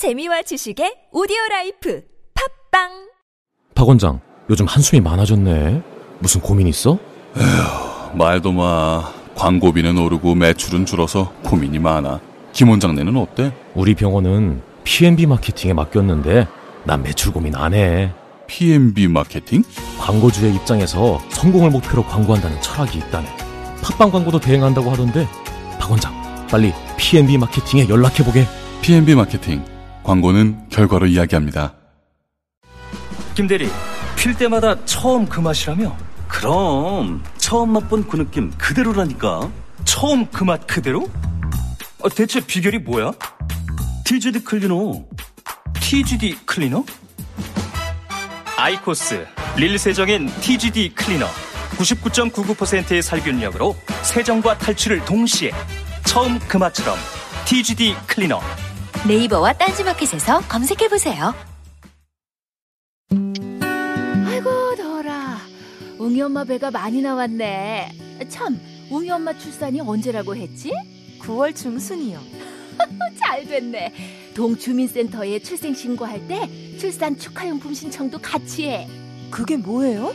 재미와 지식의 오디오 라이프 팟빵 박 원장, 요즘 한숨이 많아졌네. 무슨 고민 있어? 말도 마. 광고비는 오르고 매출은 줄어서 고민이 많아. 김 원장네는 어때? 우리 병원은 P&B 마케팅에 맡겼는데 난 매출 고민 안 해. P&B 마케팅? 광고주의 입장에서 성공을 목표로 광고한다는 철학이 있다네. 팟빵 광고도 대행한다고 하던데 박 원장, 빨리 P&B 마케팅에 연락해보게. P&B 마케팅. 광고는 결과로 이야기합니다. 김 대리, 필 때마다 처음 그 맛이라며? 그럼 처음 맛본 그 느낌 그대로라니까. 처음 그 맛 그대로? 아, 대체 비결이 뭐야? TGD 클리너. TGD 클리너? 아이코스 릴 세정인 TGD 클리너. 99.99%의 살균력으로 세정과 탈출을 동시에 처음 그 맛처럼 TGD 클리너. 네이버와 딴지마켓에서 검색해보세요. 아이고 더라 웅이 엄마 배가 많이 나왔네 참 웅이 엄마 출산이 언제라고 했지? 9월 중순이요. 잘 됐네 동주민센터에 출생 신고할 때 출산 축하용품 신청도 같이 해 그게 뭐예요?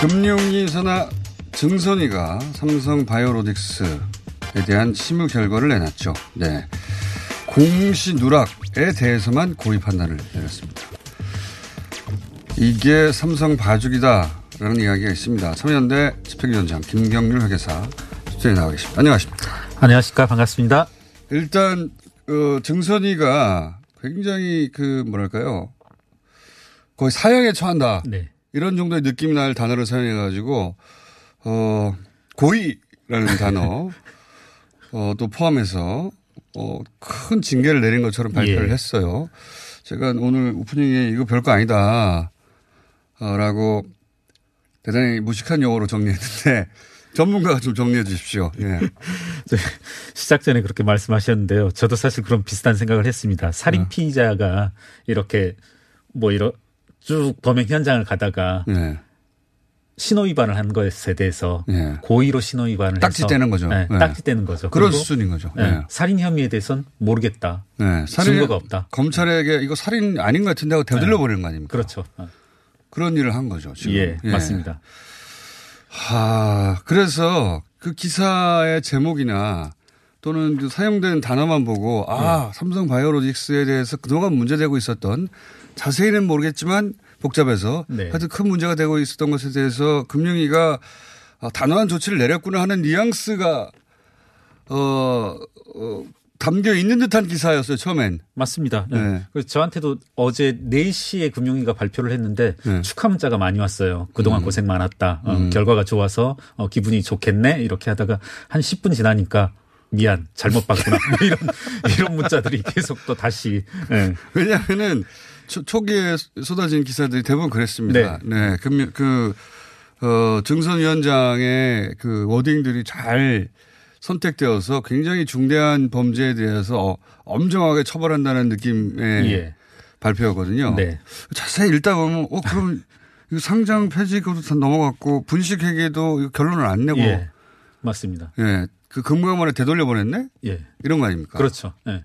금융위 산하 증선위가 삼성 바이오로직스에 대한 심의 결과를 내놨죠. 네. 공시 누락에 대해서만 고의 판단을 내렸습니다. 이게 삼성 봐주기다라는 이야기가 있습니다. 참여연대 집행위원장 김경률 회계사 스튜디오에 나와 계십니다. 안녕하십니까. 안녕하십니까. 반갑습니다. 일단 어, 증선이가 굉장히 그 뭐랄까요 거의 사형에 처한다 네. 이런 정도의 느낌 날 단어를 사용해 가지고 어 고의라는 단어 어, 또 포함해서 어, 큰 징계를 내린 것처럼 발표를 예. 했어요. 제가 오늘 오프닝에 이거 별거 아니다 어, 라고 대단히 무식한 용어로 정리했는데 전문가가 좀 정리해 주십시오. 예. 시작 전에 그렇게 말씀하셨는데요. 저도 사실 그런 비슷한 생각을 했습니다. 살인 어. 피의자가 이렇게 뭐 이런 쭉 범행 현장을 가다가 예. 신호 위반을 한 것에 대해서 예. 고의로 신호 위반을 딱지 해서 떼는 거죠. 네, 예. 딱지 떼는 거죠. 그런 수준인 거죠. 예, 예. 살인 혐의에 대해서는 모르겠다. 네, 증거가 없다. 검찰에게 이거 살인 아닌 것 같은데 하고 되돌려 버리는 거 아닙니까? 그렇죠. 어. 그런 일을 한 거죠. 지금. 예, 맞습니다. 하, 그래서 그 기사의 제목이나 또는 그 사용된 단어만 보고 아, 삼성 바이오로직스에 대해서 그동안 문제되고 있었던 자세히는 모르겠지만 복잡해서 네. 하여튼 큰 문제가 되고 있었던 것에 대해서 금융위가 아, 단호한 조치를 내렸구나 하는 뉘앙스가 어, 어 담겨 있는 듯한 기사였어요, 처음엔. 맞습니다. 네. 네. 그래서 저한테도 어제 4시에 금융위가 발표를 했는데 네. 축하 문자가 많이 왔어요. 그동안 고생 많았다. 어, 음. 결과가 좋아서 어, 기분이 좋겠네. 이렇게 하다가 한 10분 지나니까 미안 잘못 봤구나. 뭐 이런 이런 문자들이 계속 또 다시 예. 왜냐하면은 초, 초기에 쏟아진 기사들이 대부분 그랬습니다. 네. 그, 그, 어, 증선위원장의 그 워딩들이 잘 선택되어서 굉장히 중대한 범죄에 대해서 어, 엄정하게 처벌한다는 느낌의 예. 발표거든요. 네. 자세히 읽다 보면, 어, 그럼 이거 상장 폐지 그것도 다 넘어갔고 분식회계도 결론을 안 내고. 예. 맞습니다. 예. 그 금감원에 되돌려 보냈네? 예. 이런 거 아닙니까? 그렇죠. 예.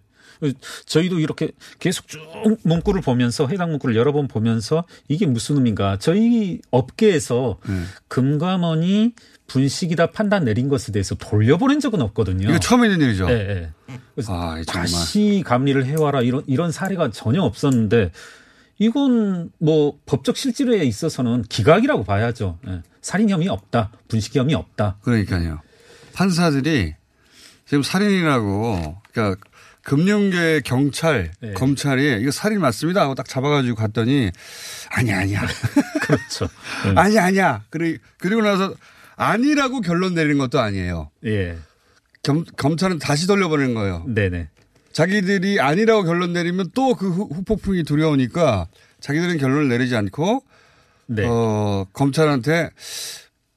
저희도 이렇게 계속 쭉 문구를 보면서 해당 문구를 여러 번 보면서 이게 무슨 의미인가. 저희 업계에서 네. 금감원이 분식이다 판단 내린 것에 대해서 돌려보낸 적은 없거든요. 이거 처음 있는 일이죠. 네, 네. 그래서 아. 다시 감리를 해와라 이런 이런 사례가 전혀 없었는데 이건 뭐 법적 실질에 있어서는 기각이라고 봐야죠. 예. 살인 혐의 없다, 분식 혐의 없다. 그러니까요. 판사들이 지금 살인이라고 그러니까 금융계 경찰 네. 검찰이 이거 살인 맞습니다 하고 딱 잡아가지고 갔더니 아니야 아니야 그렇죠. 아니야 아니야 그리 그리고 나서 아니라고 결론 내리는 것도 아니에요. 예. 검, 검찰은 다시 돌려보내는 거예요. 네네. 자기들이 아니라고 결론 내리면 또 그 후폭풍이 두려우니까 자기들은 결론을 내리지 않고 네. 어, 검찰한테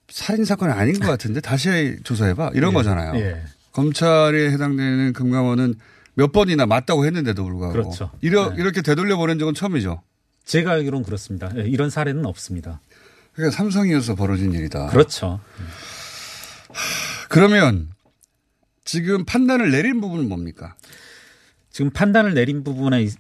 살인 사건이 아닌 것 같은데 다시 조사해봐 이런 예. 거잖아요. 예. 검찰에 해당되는 금감원은 몇 번이나 맞다고 했는데도 불구하고 그렇죠. 이러, 네. 이렇게 되돌려 보낸 적은 처음이죠. 제가 알기로는 그렇습니다. 예, 이런 사례는 없습니다. 그러니까 삼성이어서 벌어진 일이다. 그렇죠. 그러면 지금 판단을 내린 부분은 뭡니까? 지금 판단을 내린 부분에는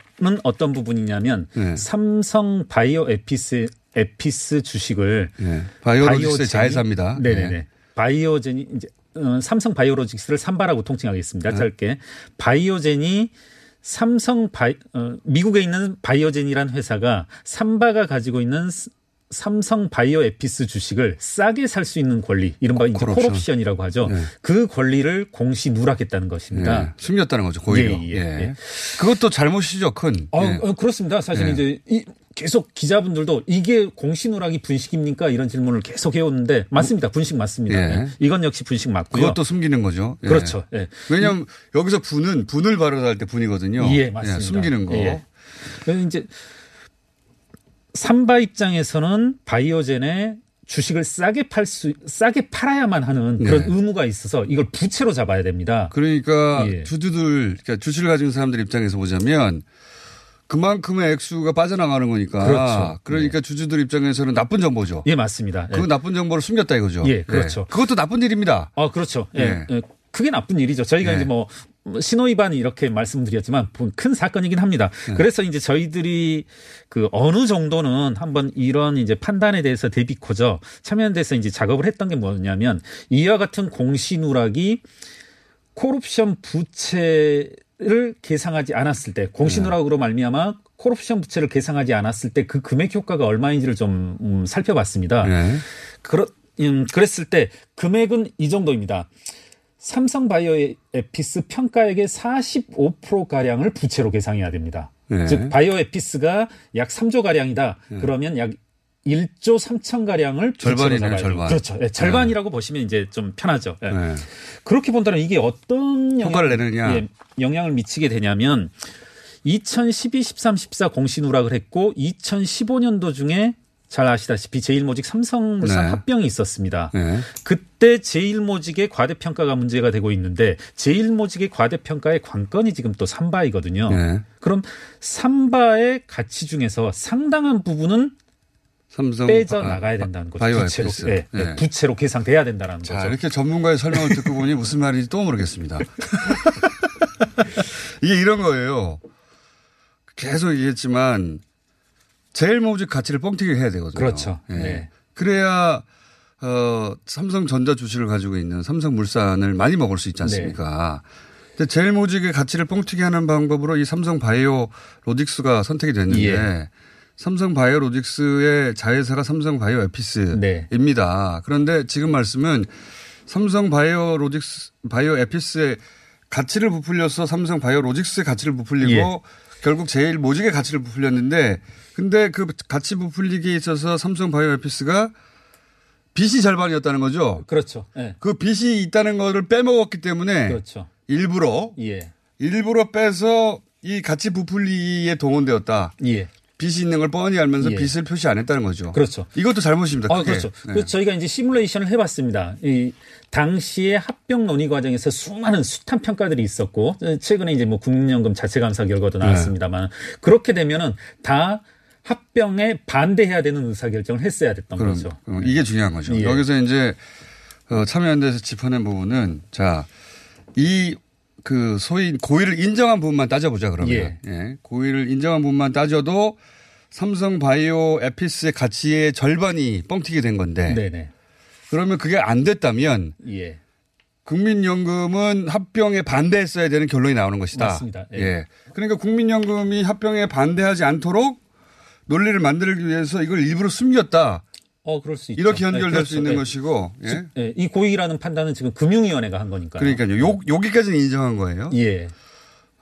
어떤 부분이냐면 네. 삼성 바이오 에피스 에피스 주식을 예. 바이오로직스의 바이오젠이- 자회사입니다. 네네네. 네. 바이오젠이 이제 어, 삼성 바이오로직스를 삼바라고 통칭하겠습니다. 네. 짧게 바이오젠이 삼성 바이 어, 미국에 있는 바이오젠이라는 회사가 삼바가 가지고 있는 스- 삼성 바이오 에피스 주식을 싸게 살 수 있는 권리, 이른바 이제 콜옵션. 콜옵션 이라고 하죠. 네. 그 권리를 공시 누락했다는 것입니다. 예. 숨겼다는 거죠. 고의로. 예, 예, 예. 예. 그것도 잘못이죠. 큰. 어, 예. 어, 그렇습니다. 사실 예. 이제 이 계속 기자분들도 이게 공시 누락이 분식입니까? 이런 질문을 계속 해오는데 맞습니다. 분식 맞습니다. 예. 예. 이건 역시 분식 맞고요. 그것도 숨기는 거죠. 예. 그렇죠. 예. 왜냐하면 여기서 분은 분을 발효할 때 분이거든요. 예, 맞습니다. 숨기는 거. 예. 그래서 이제 삼바 입장에서는 바이오젠에 주식을 싸게 팔 수, 싸게 팔아야만 하는 그런 네. 의무가 있어서 이걸 부채로 잡아야 됩니다. 그러니까 예. 주주들, 그러니까 주식을 가진 사람들 입장에서 보자면 그만큼의 액수가 빠져나가는 거니까. 그렇죠. 그러니까 주주들 입장에서는 나쁜 정보죠. 예, 맞습니다. 그 예. 나쁜 정보를 숨겼다 이거죠. 예, 그렇죠. 그것도 나쁜 일입니다. 아, 그렇죠. 예. 예. 예. 크게 나쁜 일이죠. 저희가 예. 이제 뭐 신호 위반 이렇게 말씀드렸지만 큰 사건이긴 합니다. 예. 그래서 이제 저희들이 그 어느 정도는 한번 이런 이제 판단에 대해서 대비코저 참여연대에서 이제 작업을 했던 게 뭐냐면 이와 같은 공시 누락이 콜옵션 부채 를 계상하지 않았을 때 공시 누락으로 말미암아 콜옵션 부채를 계상하지 않았을 때 그 금액 효과가 얼마인지를 좀 음, 살펴봤습니다. 네. 그렇, 음, 그랬을 때 금액은 이 정도입니다. 삼성 바이오 에피스 평가액의 45%가량을 부채로 계상해야 됩니다. 네. 즉, 바이오 에피스가 약 3조 가량이다. 그러면 약 1조 3천 가량을 절반이네요, 절반. 그렇죠. 예, 절반이라고 보시면 이제 좀 편하죠. 예. 네. 그렇게 본다면 이게 어떤 효과를 영향- 내느냐. 예, 영향을 미치게 되냐면 2012, 13, 14 공시 누락을 했고 2015년도 중에 잘 아시다시피 제일모직 삼성물산 네. 합병이 있었습니다. 네. 그때 제일모직의 과대평가가 문제가 되고 있는데 제일모직의 과대평가의 관건이 지금 또 삼바이거든요. 네. 그럼 삼바의 가치 중에서 상당한 부분은 삼성 빼져 바- 나가야 된다는 거죠. 바이오 부채로. 예, 예, 네. 부채로 계상돼야 된다는 자, 거죠. 이렇게 전문가의 설명을 듣고 보니 무슨 말인지 또 모르겠습니다. 이게 이런 거예요. 계속 얘기했지만 제일 모직 가치를 뻥튀기 해야 되거든요. 그렇죠. 예. 네. 그래야 어, 삼성전자 주식을 가지고 있는 삼성물산을 많이 먹을 수 있지 않습니까? 네. 근데 제일 모직의 가치를 뻥튀기 하는 방법으로 이 삼성 바이오 로직스가 선택이 됐는데 예. 삼성 바이오 로직스의 자회사가 삼성 바이오 에피스입니다. 그런데 지금 말씀은 삼성 바이오 로직스 바이오 에피스의 가치를 부풀려서 삼성 바이오 로직스의 가치를 부풀리고 예. 결국 제일 모직의 가치를 부풀렸는데 근데 그 가치 부풀리기에 있어서 삼성 바이오 에피스가 빚이 절반이었다는 거죠. 그렇죠. 예. 그 빚이 있다는 거를 빼먹었기 때문에 그렇죠. 일부러 예. 일부러 빼서 이 가치 부풀리기에 동원되었다. 예. 빚이 있는 걸 뻔히 알면서 예. 빚을 표시 안 했다는 거죠. 그렇죠. 이것도 잘못입니다. 아. 그렇죠. 네. 그래서 저희가 이제 시뮬레이션을 해봤습니다. 이 당시의 합병 논의 과정에서 수많은 숱한 평가들이 있었고 최근에 이제 뭐 국민연금 자체 감사 네. 결과도 나왔습니다만 그렇게 되면은 다 합병에 반대해야 되는 의사결정을 했어야 됐던 그럼, 거죠. 그럼 이게 중요한 거죠. 예. 여기서 이제 어, 참여연대에서 짚어낸 부분은 자, 이 그 소위 고의를 인정한 부분만 따져보자 그러면 예. 예. 고의를 인정한 부분만 따져도 삼성 바이오 에피스의 가치의 절반이 뻥튀기 된 건데 네네. 그러면 그게 안 됐다면 예. 국민연금은 합병에 반대했어야 되는 결론이 나오는 것이다. 맞습니다. 예. 예. 그러니까 국민연금이 합병에 반대하지 않도록 논리를 만들기 위해서 이걸 일부러 숨겼다. 어, 그럴 수 있죠. 이렇게 연결될 네, 그렇죠. 수 있는 예. 것이고. 예. 즉, 예, 이 고의라는 판단은 지금 금융위원회가 한 거니까요. 그러니까요. 요, 여기까지는 인정한 거예요. 예.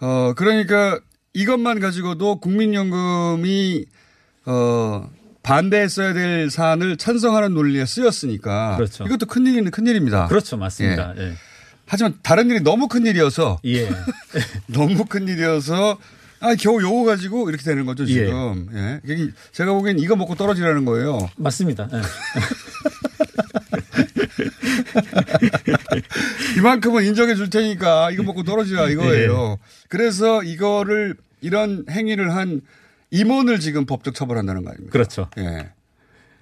어, 그러니까 이것만 가지고도 국민연금이 어, 반대했어야 될 사안을 찬성하는 논리에 쓰였으니까. 그렇죠. 이것도 큰일이는 큰일입니다. 그렇죠. 맞습니다. 예. 하지만 다른 일이 너무 큰일이어서 예. 너무 큰일이어서 아, 겨우 요거 가지고 이렇게 되는 거죠, 지금. 예. 이게 제가 보기엔 이거 먹고 떨어지라는 거예요. 맞습니다. 예. 이만큼은 인정해 줄 테니까 이거 먹고 떨어지라 이거예요. 그래서 이거를 이런 행위를 한 임원을 지금 법적 처벌한다는 거 아닙니까? 그렇죠. 예.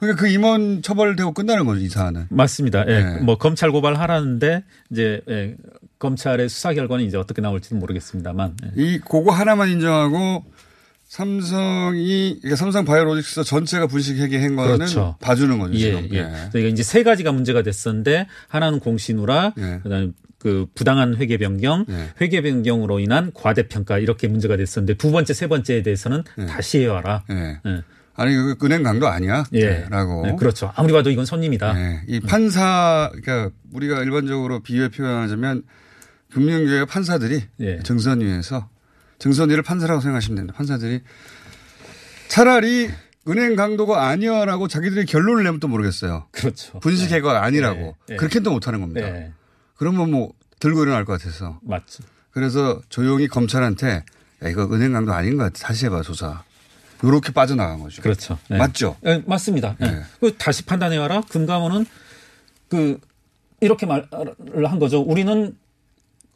그러니까 그 임원 처벌되고 끝나는 거죠, 이 사안은. 맞습니다. 예. 네. 뭐 검찰 고발하라는데 이제 예. 검찰의 수사 결과는 이제 어떻게 나올지는 모르겠습니다만. 예. 이 그거 하나만 인정하고 삼성이 그러니까 삼성 바이오로직스 전체가 분식 회계 한 거는 그렇죠. 봐주는 거죠, 예, 지금. 예. 예. 그러니까 이제 세 가지가 문제가 됐었는데 하나는 공시누락, 예. 그다음에 그 부당한 회계 변경, 예. 회계 변경으로 인한 과대평가 이렇게 문제가 됐었는데 두 번째, 세 번째에 대해서는 예. 다시 해와라. 예. 예. 아니 그 은행 강도 아니야. 예. 라고. 네, 그렇죠. 아무리 봐도 이건 손님이다. 예. 이 판사 그러니까 우리가 일반적으로 비유해 표현하자면 금융계의 판사들이 예. 정선위에서 정선위를 판사라고 생각하시면 됩니다. 판사들이 차라리 은행 강도가 아니야라고 자기들이 결론을 내면 또 모르겠어요. 그렇죠. 분식회가 아니라고 네. 그렇게는 또 못하는 겁니다. 네. 그러면 뭐 들고 일어날 것 같아서. 맞죠. 그래서 조용히 검찰한테 야 이거 은행 강도 아닌 것 같아. 다시 해봐 조사. 요렇게 빠져나간 거죠. 그렇죠. 네. 맞죠? 예, 맞습니다. 예. 네. 그 다시 판단해와라. 금감원은 그 이렇게 말을 한 거죠. 우리는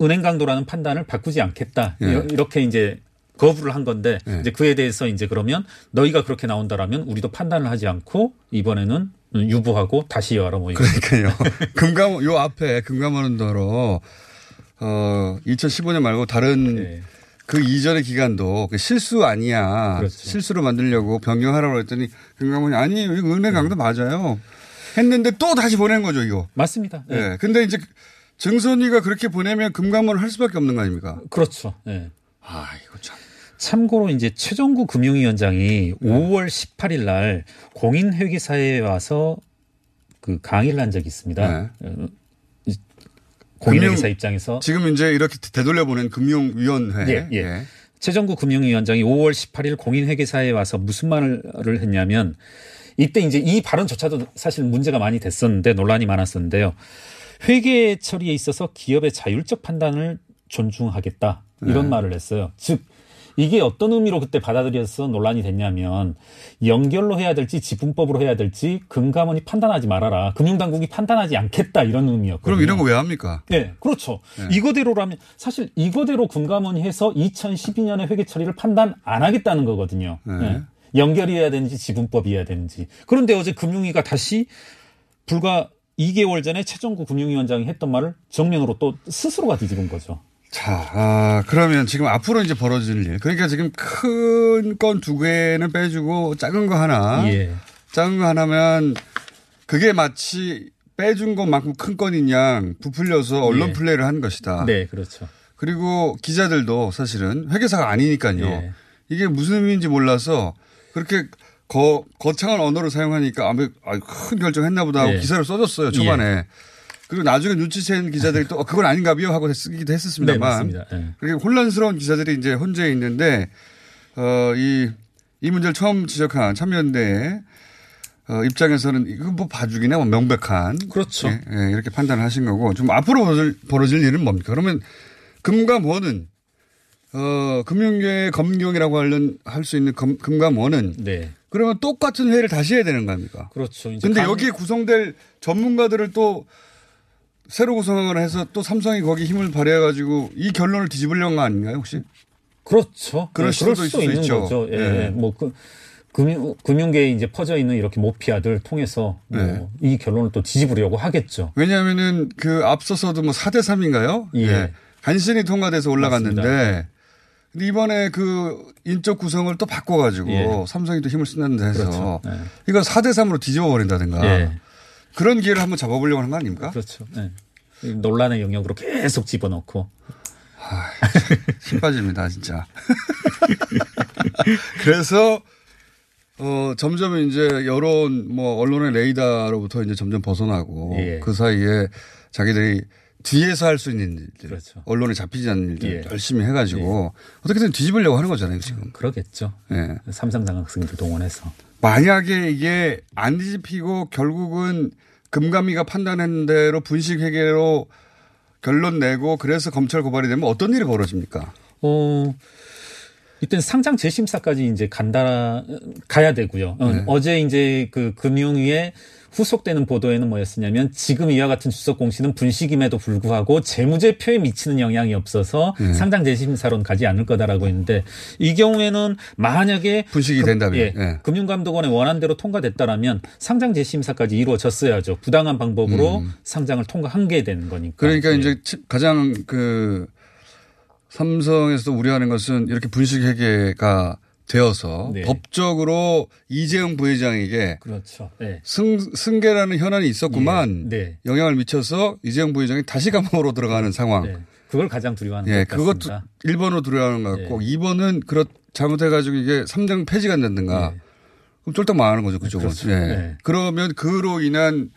은행 강도라는 판단을 바꾸지 않겠다. 예. 이렇게 이제 거부를 한 건데 예. 이제 그에 대해서 이제 그러면 너희가 그렇게 나온다라면 우리도 판단을 하지 않고 이번에는 유보하고 다시 해와라 뭐 이거. 그러니까요. 금감원 요 앞에 금감원은더러 어 2015년 말고 다른 네. 그 이전의 기간도 그 실수 아니야. 그렇죠. 실수로 만들려고 변경하라고 했더니 금감원이 아니에요. 이거 은행 강도 맞아요. 했는데 또 다시 보낸 거죠, 이거. 맞습니다. 예. 예. 근데 이제 정선이가 그렇게 보내면 금감원을 할 수밖에 없는 거 아닙니까? 그렇죠. 예. 아, 이거 참. 참고로 이제 최종구 금융위원장이 네. 5월 18일 날 공인회계사에 와서 그 강의를 한 적이 있습니다. 네. 어, 이 공인회계사 입장에서 지금 이제 이렇게 되돌려보낸 금융위원회. 예, 예. 최정구 금융위원장이 5월 18일 공인회계사에 와서 무슨 말을 했냐면 이때 이제 이 발언조차도 사실 문제가 많이 됐었는데 논란이 많았었는데요. 회계 처리에 있어서 기업의 자율적 판단을 존중하겠다 이런 네. 말을 했어요. 즉 이게 어떤 의미로 그때 받아들여서 논란이 됐냐면 연결로 해야 될지 지분법으로 해야 될지 금감원이 판단하지 말아라. 금융당국이 판단하지 않겠다 이런 의미였거든요. 그럼 이런 거 왜 합니까? 네, 그렇죠. 이거대로라면 사실 이거대로 금감원이 해서 2012년에 회계 처리를 판단 안 하겠다는 거거든요. 네. 네. 연결이어야 되는지 지분법이어야 되는지. 그런데 어제 금융위가 다시 불과 2개월 전에 최정구 금융위원장이 했던 말을 정면으로 또 스스로가 뒤집은 거죠. 자, 아, 그러면 지금 앞으로 이제 벌어질 일. 그러니까 지금 큰 건 두 개는 빼주고 작은 거 하나. 예. 작은 거 하나면 그게 마치 빼준 것만큼 큰 건인 양 부풀려서 언론 예. 플레이를 한 것이다. 네, 그렇죠. 그리고 기자들도 사실은 회계사가 아니니까요. 예. 이게 무슨 의미인지 몰라서 그렇게 거, 거창한 언어를 사용하니까 아무 아, 큰 결정했나 보다 하고 예. 기사를 써줬어요 초반에. 그리고 나중에 눈치챈 기자들이 또 어, 그건 아닌가 비요 하고 쓰기도 네, 했었습니다만. 맞습니다. 예. 그렇게 혼란스러운 기사들이 이제 혼재해 있는데 어, 이, 이 문제를 처음 지적한 참여연대 어, 입장에서는 이거 뭐 봐주기나 뭐 명백한. 그렇죠. 예, 예, 이렇게 판단을 하신 거고 좀 앞으로 벌어질, 벌어질 일은 뭡니까? 그러면 금감원은 어, 금융계 검경이라고 하는 할수 있는 검, 금감원은 네. 그러면 똑같은 회의를 다시 해야 되는 거 아닙니까? 그렇죠. 근데 강- 여기에 구성될 전문가들을 또 새로 구성을 해서 또 삼성이 거기 힘을 발휘해 가지고 이 결론을 뒤집으려는 거 아닌가요, 혹시? 그렇죠. 그럴 네, 수도 있을 수 있는 있죠. 거죠. 예. 네. 뭐 그, 금융 금융계에 이제 퍼져 있는 이렇게 모피아들 통해서 뭐이 네. 결론을 또 뒤집으려고 하겠죠. 왜냐하면은 그 앞서서도 뭐 4대 3인가요? 예. 간신히 통과돼서 올라갔는데. 근데 이번에 그 인적 구성을 또 바꿔가지고 예. 삼성이 또 힘을 쓴다는 데서 그렇죠. 네. 이거 4대 3으로 뒤집어 버린다든가 예. 그런 기회를 한번 잡아보려고 하는 거 아닙니까? 그렇죠. 네. 이 논란의 영역으로 계속 집어넣고 힘 빠집니다, 진짜. 그래서 어 점점 이제 여론 뭐 언론의 레이더로부터 이제 점점 벗어나고 예. 그 사이에 자기들이 뒤에서 할 수 있는 일들, 그렇죠. 언론에 잡히지 않는 일들 예. 열심히 해가지고 어떻게든 뒤집으려고 하는 거잖아요 지금. 그러겠죠. 예. 삼성장 학생들 동원해서 만약에 이게 안 뒤집히고 결국은 금감위가 판단한 대로 분식 회계로 결론 내고 그래서 검찰 고발이 되면 어떤 일이 벌어집니까? 어, 이땐 상장 재심사까지 이제 간다, 가야 되고요. 어, 네. 어제 이제 그 금융위에 후속되는 보도에는 뭐였었냐면 지금 이와 같은 주석 공시는 분식임에도 불구하고 재무제표에 미치는 영향이 없어서 네. 상장 재심사론 가지 않을 거다라고 했는데 이 경우에는 만약에 분식이 금- 된다면, 예, 예. 금융감독원의 원안대로 통과됐다라면 상장 재심사까지 이루어졌어야죠. 부당한 방법으로 상장을 통과한 게 되는 거니까. 음. 그러니까 예. 이제 치- 가장 그 삼성에서도 우려하는 것은 이렇게 분식 회계가 되어서 네. 법적으로 이재용 부회장에게 그렇죠. 네. 승, 승계라는 현안이 있었구만 예, 네. 영향을 미쳐서 이재용 부회장이 다시 감옥으로 들어가는 상황. 네. 그걸 가장 두려워하는 예, 것 그것도 같습니다. 1번으로 두려워하는 것 같고 2번은 그렇 잘못해가지고 이게 삼장 폐지가 된다든가 그럼 쫄딱 망하는 거죠 그쪽은. 그렇죠. 예. 네. 그러면 그로 인한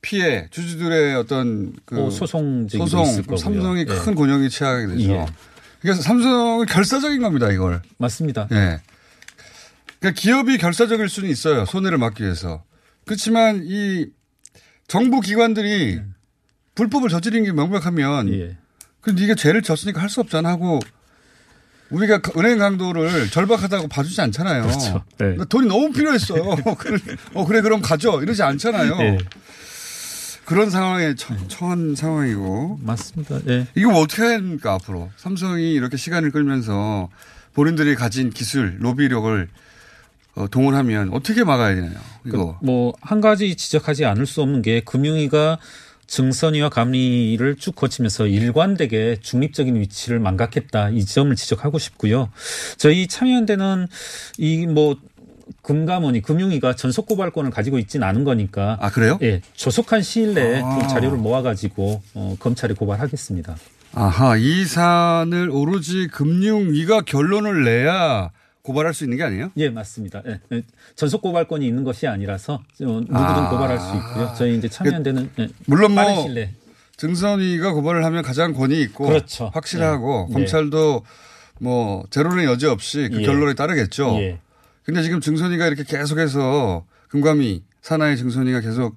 피해 주주들의 어떤 그뭐 소송 소송. 삼성이 예. 큰 곤욕이 치하게 되죠. 예. 그래서 삼성은 결사적인 겁니다 이걸. 맞습니다. 예. 그러니까 기업이 결사적일 수는 있어요 손해를 막기 위해서. 그렇지만 이 정부 기관들이 불법을 저지른 게 명백하면 예. 그 네가 죄를 졌으니까 할 수 없잖아 하고 우리가 그 은행 강도를 절박하다고 봐주지 않잖아요. 그렇죠. 네. 나 돈이 너무 필요했어요. 그래, 어, 그래, 그럼 가져. 이러지 않잖아요. 예. 그런 상황에 처, 처한 상황이고. 맞습니다. 예. 이거 뭐 어떻게 해야 합니까, 앞으로? 삼성이 이렇게 시간을 끌면서 본인들이 가진 기술, 로비력을 어, 동원하면 어떻게 막아야 되나요? 이거. 뭐한 가지 지적하지 않을 수 없는 게 금융위가 증선위와 감리를 쭉 거치면서 일관되게 중립적인 위치를 망각했다 이 점을 지적하고 싶고요. 저희 참여연대는 이뭐 금감원이 금융위가 전속 고발권을 가지고 있지는 않은 거니까. 아 그래요? 예, 조속한 시일 내에 아. 그 자료를 모아가지고 어, 검찰에 고발하겠습니다. 아하, 이 사안을 오로지 금융위가 결론을 내야 고발할 수 있는 게 아니에요? 예, 맞습니다. 예, 예. 전속 고발권이 있는 것이 아니라서 어, 누구든 아. 고발할 수 있고요. 저희 이제 참여연대는 예, 물론 뭐 빠른 내에 증선위가 고발을 하면 가장 권위 있고 그렇죠. 확실하고 네. 검찰도 뭐 제로의 여지 없이 그 예. 결론에 따르겠죠. 예. 근데 지금 증선위가 이렇게 계속해서 금감위 산하의 증선위가 계속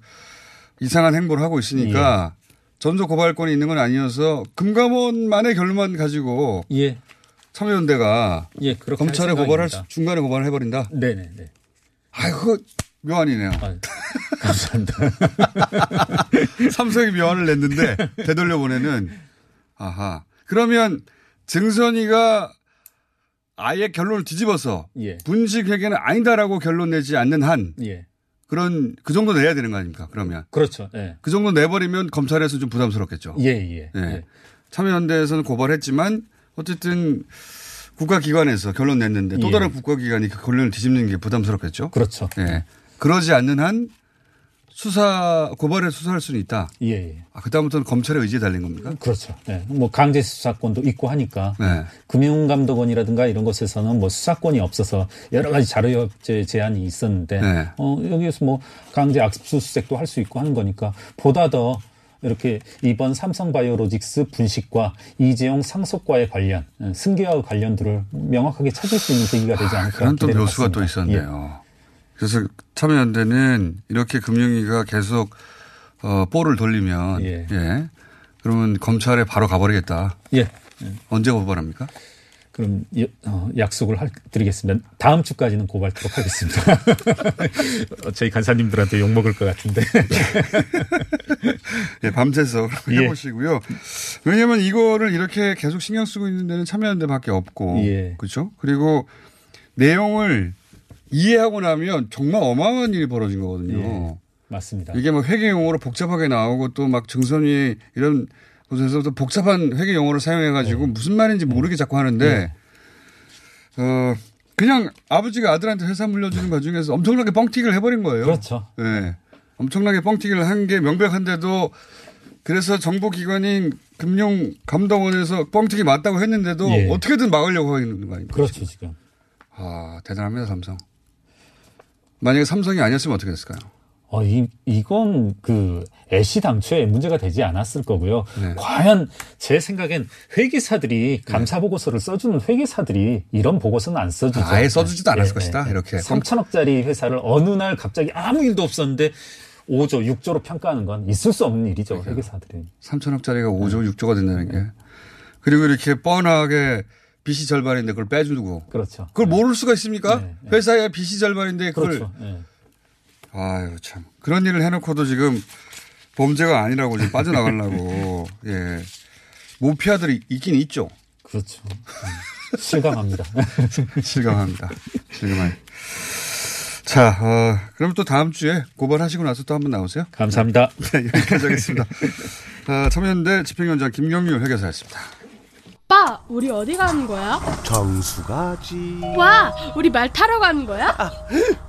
이상한 행보를 하고 있으니까 예. 전속 고발권이 있는 건 아니어서 금감원만의 결론만 가지고 예. 참여연대가 예, 검찰에 할 고발할. 수, 중간에 고발을 해버린다. 네네. 네. 아이고 묘한 이네요. 감사합니다. 삼성이 묘안을 냈는데 되돌려 보내는 아하. 그러면 증선이가 아예 결론을 뒤집어서 예. 분식 회계는 아니다라고 결론 내지 않는 한 예. 그런 그 정도 내야 되는 거 아닙니까? 그러면 그렇죠. 예. 그 정도 내버리면 검찰에서 좀 부담스럽겠죠. 예, 예. 예. 참여연대에서는 고발했지만 어쨌든 국가기관에서 결론 냈는데 또 예. 다른 국가기관이 그 결론을 뒤집는 게 부담스럽겠죠. 그렇죠. 예. 그러지 않는 한 수사 고발에 수사할 수는 있다. 예, 예. 아, 그다음부터는 검찰의 의지에 달린 겁니까? 그렇죠. 예. 뭐 강제 수사권도 있고 하니까 네. 금융감독원이라든가 이런 곳에서는 뭐 수사권이 없어서 여러 가지 자료협제 제한이 있었는데 네. 어, 여기에서 뭐 강제 압수수색도 할 수 있고 하는 거니까 보다 더 이렇게 이번 삼성바이오로직스 분식과 이재용 상속과의 관련, 예, 승계와 관련들을 명확하게 찾을 수 있는 계기가 되지 않을까. 그런 또 묘수가 또 갖습니다. 예. 있었네요. 그래서 참여연대는 이렇게 금융위가 계속 어, 볼을 돌리면 예. 예. 그러면 검찰에 바로 가버리겠다. 예. 예. 언제 고발합니까? 그럼 예, 어, 약속을 할- 드리겠습니다. 다음 주까지는 고발토록 하겠습니다. 어, 저희 간사님들한테 욕 먹을 것 같은데. 예, 밤새서 예. 해보시고요. 왜냐하면 이거를 이렇게 계속 신경 쓰고 있는 데는 참여연대밖에 없고, 예. 그렇죠? 그리고 내용을 이해하고 나면 정말 어마어마한 일이 벌어진 거거든요. 예. 맞습니다. 이게 막 회계 용어로 복잡하게 나오고 또 막 증선위 이런 그래서 또 복잡한 회계 용어를 사용해가지고 무슨 말인지 모르게 자꾸 하는데 어 그냥 아버지가 아들한테 회사 물려주는 과정에서 엄청나게 뻥튀기를 해버린 거예요. 그렇죠. 네. 엄청나게 뻥튀기를 한 게 명백한데도 그래서 정보기관인 금융감독원에서 뻥튀기 맞다고 했는데도 예. 어떻게든 막으려고 하는 거 아닙니까? 그렇죠, 지금. 아, 대단합니다, 삼성. 만약에 삼성이 아니었으면 어떻게 됐을까요? 어, 이, 이건 그 애시 당초에 문제가 되지 않았을 거고요. 네. 과연 제 생각엔 회계사들이 감사 보고서를 써주는 회계사들이 이런 보고서는 안 써주죠. 아예 써주지도 않았을 네, 것이다, 네. 이렇게. 3천억짜리 회사를 어느 날 갑자기 아무 일도 없었는데 5조, 6조로 평가하는 건 있을 수 없는 일이죠, 회계사들이. 3천억짜리가 5조, 6조가 된다는 게. 그리고 이렇게 뻔하게 빚이 절반인데 그걸 빼주고. 그렇죠. 그걸 모를 수가 있습니까? 회사의 빚이 절반인데 그걸. 그렇죠. 예. 아유, 참. 그런 일을 해놓고도 지금 범죄가 아니라고 지금 빠져나가려고. 예. 모피아들이 있긴 있죠. 그렇죠. 음, 실감합니다. 실감합니다. 실감해요. 자, 어, 그럼 또 다음 주에 고발하시고 나서 또 한번 나오세요. 감사합니다. 네, 여기까지 하겠습니다. 아, 참여연대 집행위원장 김경률 회계사였습니다. 오빠, 우리 어디 가는 거야? 정수 가지. 와, 우리 말 타러 가는 거야?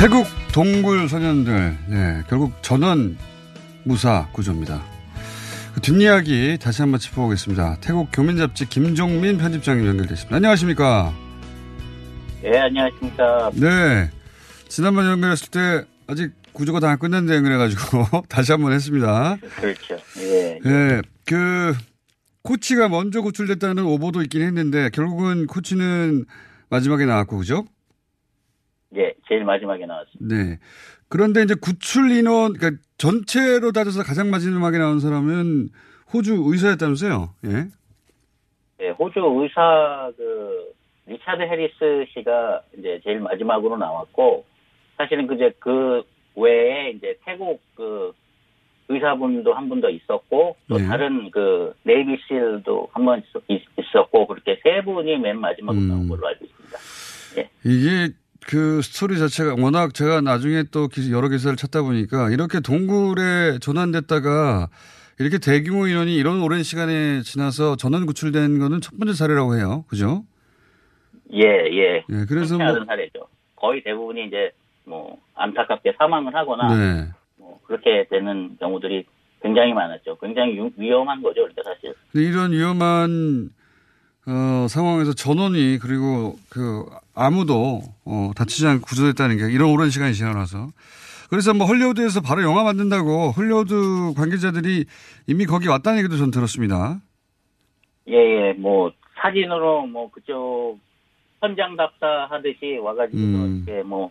태국 동굴 소년들, 예, 결국 전원 무사 구조입니다. 그 뒷이야기 다시 한번 짚어보겠습니다. 태국 교민잡지 김종민 편집장님 연결됐습니다. 안녕하십니까? 네, 안녕하십니까. 네. 지난번 연결했을 때 아직 구조가 다안 끝났는데 연결해가지고 다시 한번 했습니다. 그렇죠. 예. 예, 그, 코치가 먼저 구출됐다는 오보도 있긴 했는데 결국은 코치는 마지막에 나왔고, 그죠? 예, 제일 마지막에 나왔습니다. 네. 그런데 이제 구출 인원, 그러니까 전체로 따져서 가장 마지막에 나온 사람은 호주 의사였다면서요? 예. 예, 호주 의사 그 리차드 해리스 씨가 이제 제일 마지막으로 나왔고 사실은 그제 그 외에 이제 태국 그 의사분도 한 분 더 있었고 또 네. 다른 그 Navy SEAL도 한 번 있었고 그렇게 세 분이 맨 마지막으로 음. 나온 걸로 알고 있습니다. 예. 이게 그 스토리 자체가 워낙 제가 나중에 또 기- 여러 기사를 찾다 보니까 이렇게 동굴에 조난됐다가 이렇게 대규모 인원이 이런 오랜 시간에 지나서 전원 구출된 거는 첫 번째 사례라고 해요. 그죠? 예, 예. 예, 그래서 뭐- 사례죠. 거의 대부분이 이제 뭐 안타깝게 사망을 하거나 네. 뭐 그렇게 되는 경우들이 굉장히 많았죠. 굉장히 유- 위험한 거죠, 그러니까 사실. 근데 이런 위험한 어, 상황에서 전원이 그리고 그 아무도 어, 다치지 않고 구조됐다는 게 이런 오랜 시간이 지나서 그래서 뭐 헐리우드에서 바로 영화 만든다고 헐리우드 관계자들이 이미 거기 왔다는 얘기도 전 들었습니다. 예, 예, 뭐 사진으로 뭐 그쪽 현장 답사 하듯이 와가지고 음. 이렇게 뭐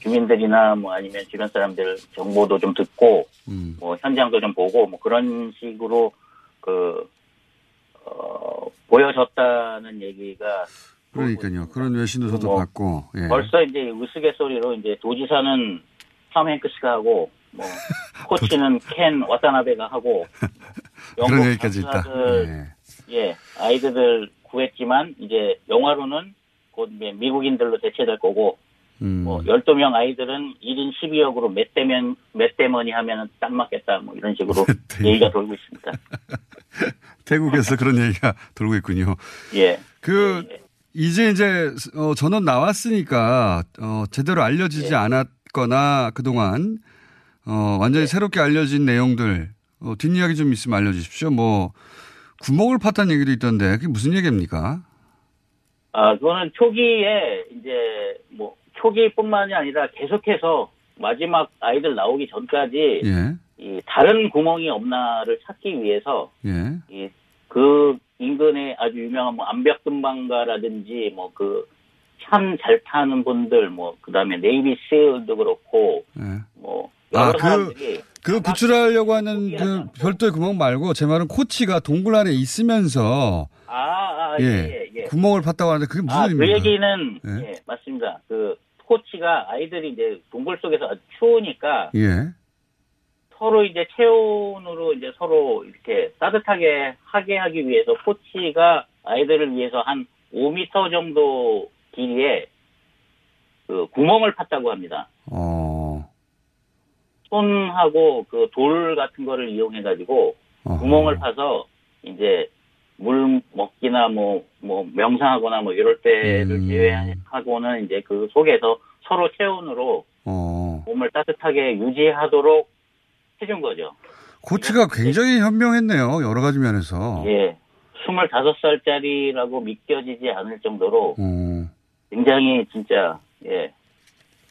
주민들이나 뭐 아니면 주변 사람들 정보도 좀 듣고 음. 뭐 현장도 좀 보고 뭐 그런 식으로 그 어, 보여졌다는 얘기가 그러니까요. 그런 외신도 저도 뭐 봤고. 예. 벌써 이제 우스갯소리로 이제 도지사는 톰 행크스가 하고 뭐 코치는 켄 와타나베가 하고 영국 그런 얘기까지 있다. 네. 예 아이들을 구했지만 이제 영화로는 곧 미국인들로 대체될 거고 음. 뭐 12명 아이들은 1인 12역으로 몇 대면 몇 대머니 하면은 딱 맞겠다 뭐 이런 식으로 얘기가 돌고 있습니다. 태국에서 그런 얘기가 돌고 있군요. 예. 그 이제 이제 어, 전원 나왔으니까 어, 제대로 예. 알려지지 않았거나 그동안 어, 완전히 새롭게 알려진 내용들 어, 뒷이야기 좀 있으면 알려주십시오. 뭐 구멍을 팠다는 얘기도 있던데 그게 무슨 얘기입니까? 아, 그거는 초기에 이제 뭐 초기뿐만이 아니라 계속해서 마지막 아이들 나오기 전까지 예, 이 다른 구멍이 없나를 찾기 위해서 예, 이그 인근에 아주 유명한 뭐 암벽근방가라든지 뭐 그 참 잘 타는 분들 뭐 그다음에 네이비 세일도 그렇고 예. 뭐 여러 아, 그, 사람들이 그 구출하려고 하는 그 별도의 구멍 말고 제 말은 코치가 동굴 안에 있으면서 아, 아 예, 예, 예. 구멍을 팠다고 하는데 그게 무슨 아, 그 의미입니까? 얘기는 예. 예, 맞습니다. 그 코치가 아이들이 이제 동굴 속에서 아주 추우니까 예. 서로 이제 체온으로 이제 서로 이렇게 따뜻하게 하게 하기 위해서 코치가 아이들을 위해서 한 5m 정도 길이에 그 구멍을 팠다고 합니다. 어, 손하고 그 돌 같은 거를 이용해 가지고 구멍을 파서 이제 물 먹기나 뭐, 뭐, 명상하거나 뭐 이럴 때를 음. 제외하고는 이제 그 속에서 서로 체온으로 어. 몸을 따뜻하게 유지하도록 해준 거죠. 코치가 굉장히 현명했네요. 여러 가지 면에서. 예. 25살짜리라고 믿겨지지 않을 정도로 어. 굉장히 진짜, 예.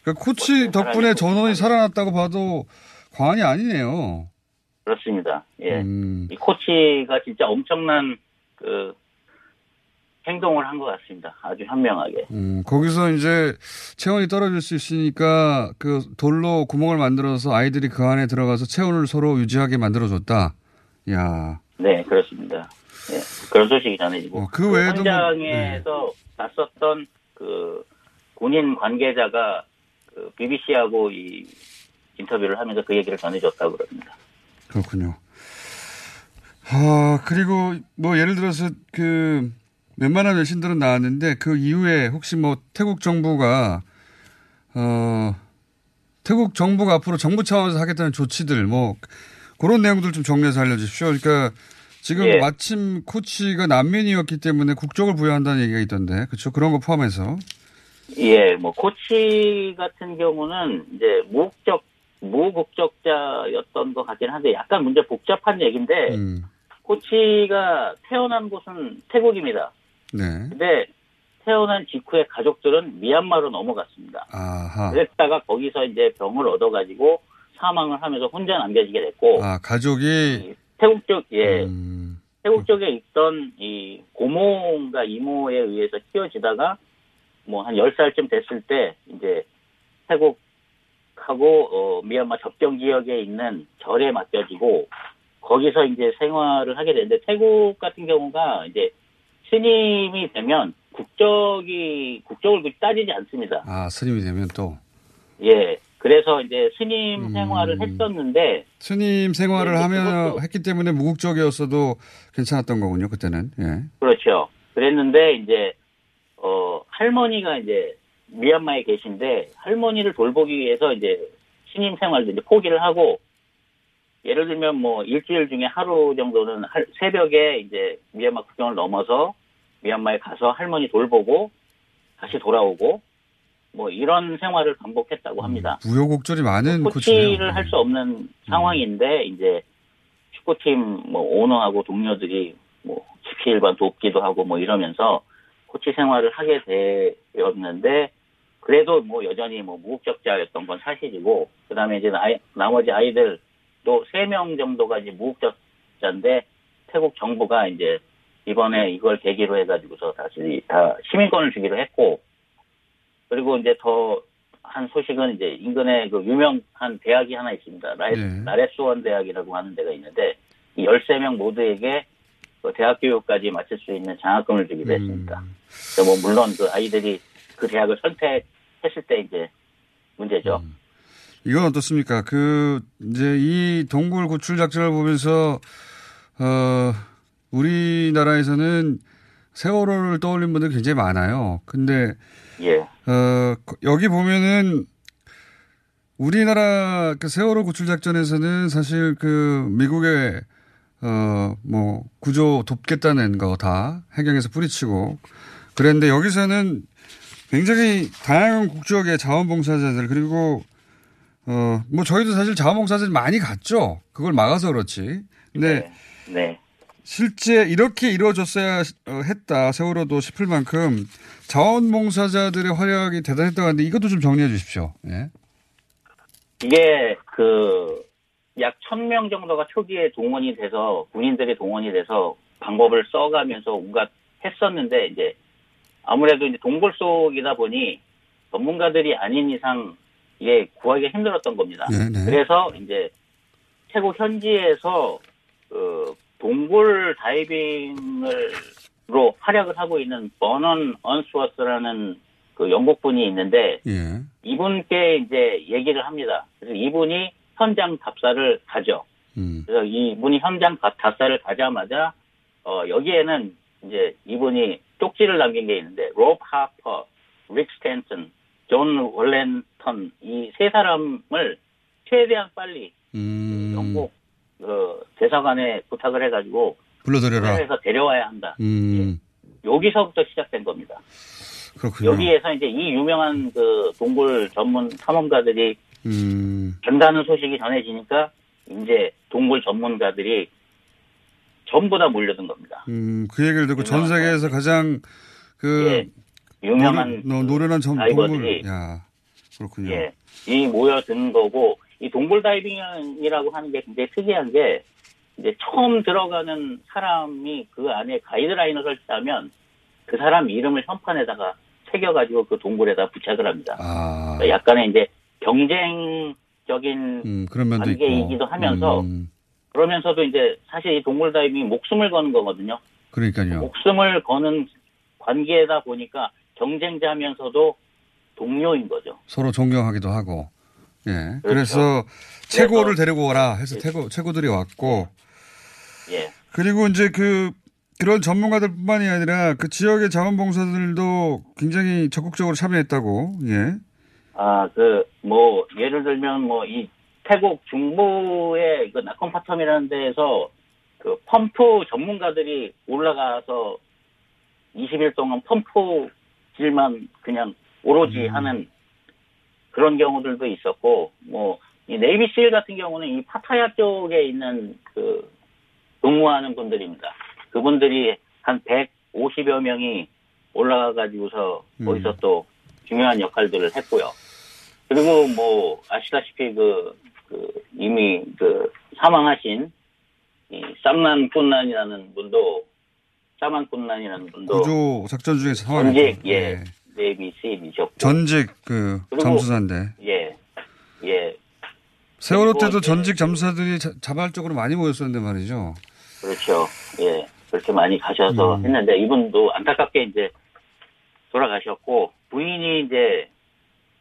그러니까 코치 덕분에 전원이 살아났다고 봐도 과언이 아니네요. 그렇습니다. 예. 음. 이 코치가 진짜 엄청난 그 행동을 한 것 같습니다. 아주 현명하게. 음, 거기서 이제 체온이 떨어질 수 있으니까 그 돌로 구멍을 만들어서 아이들이 그 안에 들어가서 체온을 서로 유지하게 만들어줬다. 야, 네, 그렇습니다. 예. 그런 소식이 전해지고. 그 외에도 뭐- 현장에서 났었던 그 군인 관계자가 그 BBC하고 이 인터뷰를 하면서 그 얘기를 전해줬다고 그럽니다. 그렇군요. 아, 그리고 뭐 예를 들어서 그 웬만한 외신들은 나왔는데 그 이후에 혹시 뭐 태국 정부가 어 태국 정부가 앞으로 정부 차원에서 하겠다는 조치들 뭐 그런 내용들 좀 정리해서 알려주십시오. 그러니까 지금 예. 마침 코치가 난민이었기 때문에 국적을 부여한다는 얘기가 있던데 그렇죠? 그런 거 포함해서 예, 뭐 코치 같은 경우는 이제 무국적 무국적자였던 것 같긴 한데 약간 문제 복잡한 얘기인데 음, 코치가 태어난 곳은 태국입니다. 네. 근데 태어난 직후에 가족들은 미얀마로 넘어갔습니다. 아하. 그랬다가 거기서 이제 병을 얻어가지고 사망을 하면서 혼자 남겨지게 됐고 아 가족이 태국 쪽 예. 음. 태국 쪽에 있던 이 고모인가 이모에 의해서 키워지다가 뭐 한 10살쯤 됐을 때 이제 태국하고 어, 미얀마 접경 지역에 있는 절에 맡겨지고 거기서 이제 생활을 하게 되는데 태국 같은 경우가 이제 스님이 되면 국적이 국적을 굳이 따지지 않습니다. 아 스님이 되면 또 예. 그래서 이제 스님 생활을 했었는데 스님 생활을 네, 하면 했기 때문에 무국적이었어도 괜찮았던 거군요 그때는 예. 그렇죠. 그랬는데 이제 어 할머니가 이제 미얀마에 계신데 할머니를 돌보기 위해서 이제 신임 생활도 이제 포기를 하고 예를 들면 뭐 일주일 중에 하루 정도는 할- 새벽에 이제 미얀마 국경을 넘어서 미얀마에 가서 할머니 돌보고 다시 돌아오고 뭐 이런 생활을 반복했다고 합니다. 무효곡절이 많은 코치네요. 코치를 할 수 없는 상황인데 이제 축구팀 뭐 오너하고 동료들이 뭐 기필반 돕기도 하고 뭐 이러면서 코치 생활을 하게 되었는데 그래도 뭐 여전히 뭐 무국적자였던 건 사실이고 그다음에 이제 아이- 나머지 아이들도 세 명 정도가 이제 무국적자인데 태국 정부가 이제 이번에 이걸 계기로 해가지고서 다시 다 시민권을 주기로 했고 그리고 이제 더 한 소식은 이제 인근에 그 유명한 대학이 하나 있습니다. 라레, 네. 라레스원 대학이라고 하는 데가 있는데 이 13명 모두에게 그 대학 교육까지 마칠 수 있는 장학금을 주기로 했습니다. 그래서 뭐 물론 그 아이들이 그 대학을 선택했을 때 이제 문제죠. 이건 어떻습니까? 그 이제 이 동굴 구출 작전을 보면서 어 우리나라에서는 세월호를 떠올린 분들 굉장히 많아요. 근데 예. 어 여기 보면은 우리나라 그 세월호 구출 작전에서는 사실 그 미국의 어 뭐 구조 돕겠다는 거 다 해경에서 뿌리치고 그랬는데 여기서는 굉장히 다양한 국적의 자원봉사자들 그리고 어 뭐 저희도 사실 자원봉사자들 많이 갔죠. 그걸 막아서 그렇지. 근데 네. 실제 이렇게 이루어졌어야 어, 했다 세월호도 싶을 만큼 자원봉사자들의 활약이 대단했다고 하는데 이것도 좀 정리해 주십시오. 예. 이게 그약 1000명 정도가 초기에 동원이 돼서 군인들이 동원이 돼서 방법을 써가면서 온갖 했었는데 이제 아무래도 이제 동굴 속이다 보니 전문가들이 아닌 이상 이게 구하기가 힘들었던 겁니다. 네네. 그래서 이제 태국 현지에서 그 동굴 다이빙을로 활약을 하고 있는 버넌 언스워스라는 그 영국 분이 있는데 예. 이분께 이제 얘기를 합니다. 그래서 이분이 현장 답사를 가죠. 음. 그래서 이분이 현장 가- 답사를 가자마자 어, 여기에는 이제 이분이 쪽지를 남긴 게 있는데 로브 하퍼, 릭 스탠튼, 존 월렌턴 이 세 사람을 최대한 빨리 음. 영국 그 대사관에 부탁을 해가지고 불러들여라. 해서 데려와야 한다. 음. 여기서부터 시작된 겁니다. 그렇군요. 여기에서 이제 이 유명한 그 동굴 전문 탐험가들이 음. 된다는 소식이 전해지니까 이제 동굴 전문가들이 전부 다 몰려든 겁니다. 음, 그 얘기를 듣고 전 세계에서 가장 그 예, 유명한 노, 노련한 전 동물. 야, 그렇군요. 예, 이 모여드는 거고 이 동굴 다이빙이라고 하는 게 굉장히 특이한 게 이제 처음 들어가는 사람이 그 안에 가이드라인을 설치하면 그 사람 이름을 현판에다가 새겨가지고 그 동굴에다 부착을 합니다. 아, 그러니까 약간의 이제 경쟁적인 음. 관계이기도 하면서 음, 그러면서도 이제 사실 이 동굴 다이빙이 목숨을 거는 거거든요. 그러니까요. 목숨을 거는 관계다 보니까 경쟁자면서도 동료인 거죠. 서로 존경하기도 하고. 예. 그렇죠. 그래서 최고를 데리고 오라 해서 최고, 최고들이 왔고. 예. 그리고 이제 그, 그런 전문가들 뿐만이 아니라 그 지역의 자원봉사들도 굉장히 적극적으로 참여했다고, 예. 아, 그, 뭐, 예를 들면, 뭐, 이, 태국 중부의 그 나콘파텀이라는 데에서 그 펌프 전문가들이 올라가서 20일 동안 펌프 질만 그냥 오로지 하는 그런 경우들도 있었고, 뭐, 이 네이비 실 같은 경우는 이 파타야 쪽에 있는 그 근무하는 분들입니다. 그분들이 한 150여 명이 올라가 가지고서 음. 거기서 또 중요한 역할들을 했고요. 그리고 뭐 아시다시피 그, 그 이미 그 사망하신 이 쌈난 꾼난이라는 분도 사만 꾼난이라는 분도 구조 작전 중에서. 전직 예네 세일이셨고 전직 그 그리고- 잠수사인데. 예 예, 세월호 때도 전직 잠수사들이 자- 자발적으로 많이 모였었는데 말이죠. 그렇죠. 예. 그렇게 많이 가셔서 음. 했는데 이분도 안타깝게 이제 돌아가셨고 부인이 이제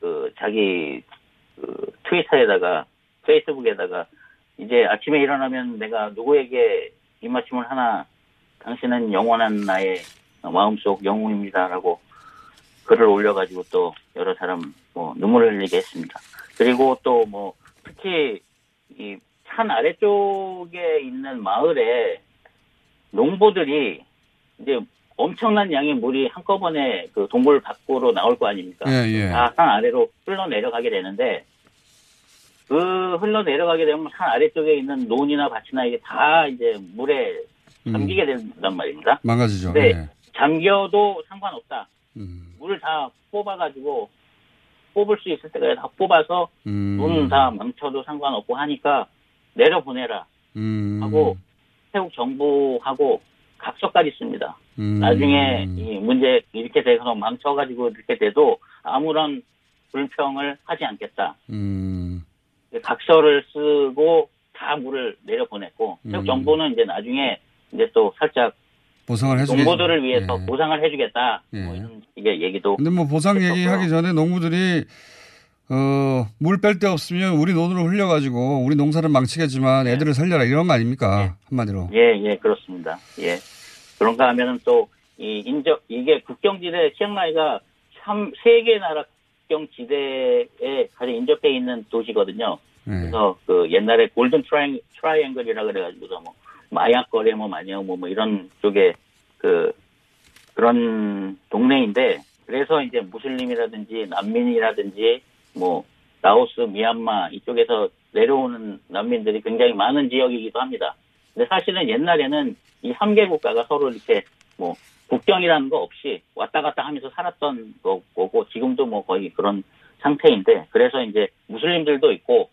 그 자기 그 트위터에다가 페이스북에다가 이제 아침에 일어나면 내가 누구에게 입맞춤을 하나 당신은 영원한 나의 마음속 영웅입니다라고 글을 올려가지고 또 여러 사람 뭐 눈물을 흘리게 했습니다. 그리고 또 뭐 특히 이 산 아래쪽에 있는 마을에 농부들이 이제 엄청난 양의 물이 한꺼번에 그 동굴 밖으로 나올 거 아닙니까? 예, 예. 다 산 아래로 흘러 내려가게 되는데 그 흘러 내려가게 되면 산 아래쪽에 있는 논이나 밭이나 이게 다 이제 물에 잠기게 된단 말입니다. 망가지죠. 네. 예. 잠겨도 상관없다. 음. 물을 다 뽑아가지고 뽑을 수 있을 때까지 다 뽑아서 음. 눈다 망쳐도 상관없고 하니까 내려보내라 음. 하고 태국 정부하고 각서까지 씁니다. 음. 나중에 이 문제 이렇게 돼서 망쳐가지고 이렇게 돼도 아무런 불평을 하지 않겠다. 음. 각서를 쓰고 다 물을 내려보냈고 태국 음. 정부는 이제 나중에 이제 또 살짝 보상을 해주겠 농부들을 위해서 예. 보상을 해주겠다. 예. 뭐 이런 식의 얘기도 근데 뭐 보상 얘기하기 전에 농부들이 어, 물 뺄 데 없으면 우리 논으로 흘려가지고 우리 농사를 망치겠지만 애들을 살려라 이런 거 아닙니까? 한마디로. 예, 예, 그렇습니다. 예. 그런가 하면은 또, 이 인접, 이게 국경지대, 치앙마이가 참, 세 개 나라 국경지대에 가장 인접해 있는 도시거든요. 네. 그래서 그 옛날에 Golden Trian-, Triangle이라 그래가지고서 뭐, 마약 거래 뭐 마녀 뭐, 뭐 이런 쪽에 그, 그런 동네인데, 그래서 이제 무슬림이라든지 난민이라든지 뭐, 라오스, 미얀마 이쪽에서 내려오는 난민들이 굉장히 많은 지역이기도 합니다. 근데 사실은 옛날에는 이 3개 국가가 서로 이렇게 뭐 국경이라는 거 없이 왔다 갔다 하면서 살았던 거- 거고 지금도 뭐 거의 그런 상태인데 그래서 이제 무슬림들도 있고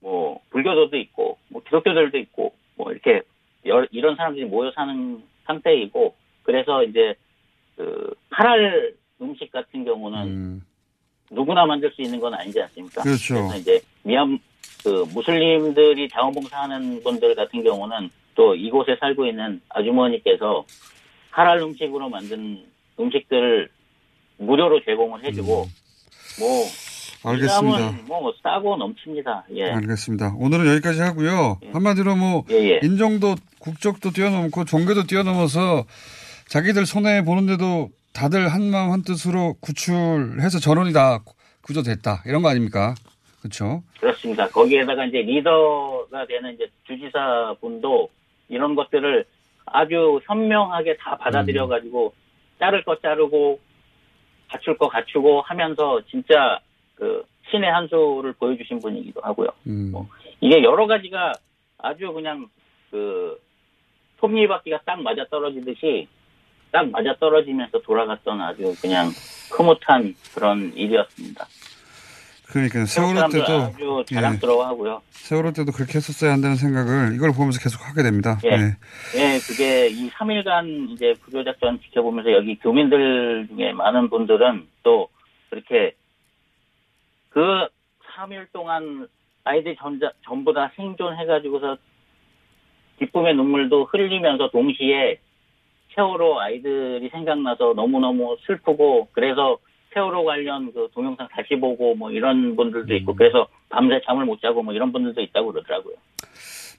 뭐 불교도도 있고 뭐 기독교들도 있고 뭐 이렇게 여- 이런 사람들이 모여 사는 상태이고 그래서 이제 그 하랄 음식 같은 경우는 누구나 만들 수 있는 건 아니지 않습니까? 그렇죠. 래서 이제 미얀 그 무슬림들이 자원봉사하는 분들 같은 경우는 또 이곳에 살고 있는 아주머니께서 하랄 음식으로 만든 음식들을 무료로 제공을 해주고 뭐 음. 알겠습니다. 이람은 뭐 싸고 넘칩니다. 예. 알겠습니다. 오늘은 여기까지 하고요. 한마디로 뭐 예, 예. 인종도 국적도 뛰어넘고 종교도 뛰어넘어서 자기들 손해 보는데도 다들 한마음 한뜻으로 구출해서 전원이 다 구조됐다 이런 거 아닙니까? 그렇죠? 그렇습니다. 거기에다가 이제 리더가 되는 이제 주지사 분도 이런 것들을 아주 현명하게 다 받아들여 가지고 자를 거 자르고 갖출 거 갖추고 하면서 진짜 그 신의 한 수를 보여주신 분이기도 하고요. 음. 이게 여러 가지가 아주 그냥 그 톱니바퀴가 딱 맞아 떨어지듯이 딱 맞아 떨어지면서 돌아갔던 아주 그냥 흐뭇한 그런 일이었습니다. 그러니까 세월호 때도 아주 예, 자랑스러워하고요. 세월호 때도 그렇게 했었어야 한다는 생각을 이걸 보면서 계속 하게 됩니다. 예. 네. 예, 그게 이 3일간 이제 구조 작전 지켜보면서 여기 교민들 중에 많은 분들은 또 그렇게 그 3일 동안 아이들 전자, 전부 다 생존해가지고서 기쁨의 눈물도 흘리면서 동시에 세월호 아이들이 생각나서 너무너무 슬프고 그래서 세월호 관련 그 동영상 다시 보고 뭐 이런 분들도 있고 그래서 밤새 잠을 못 자고 뭐 이런 분들도 있다고 그러더라고요.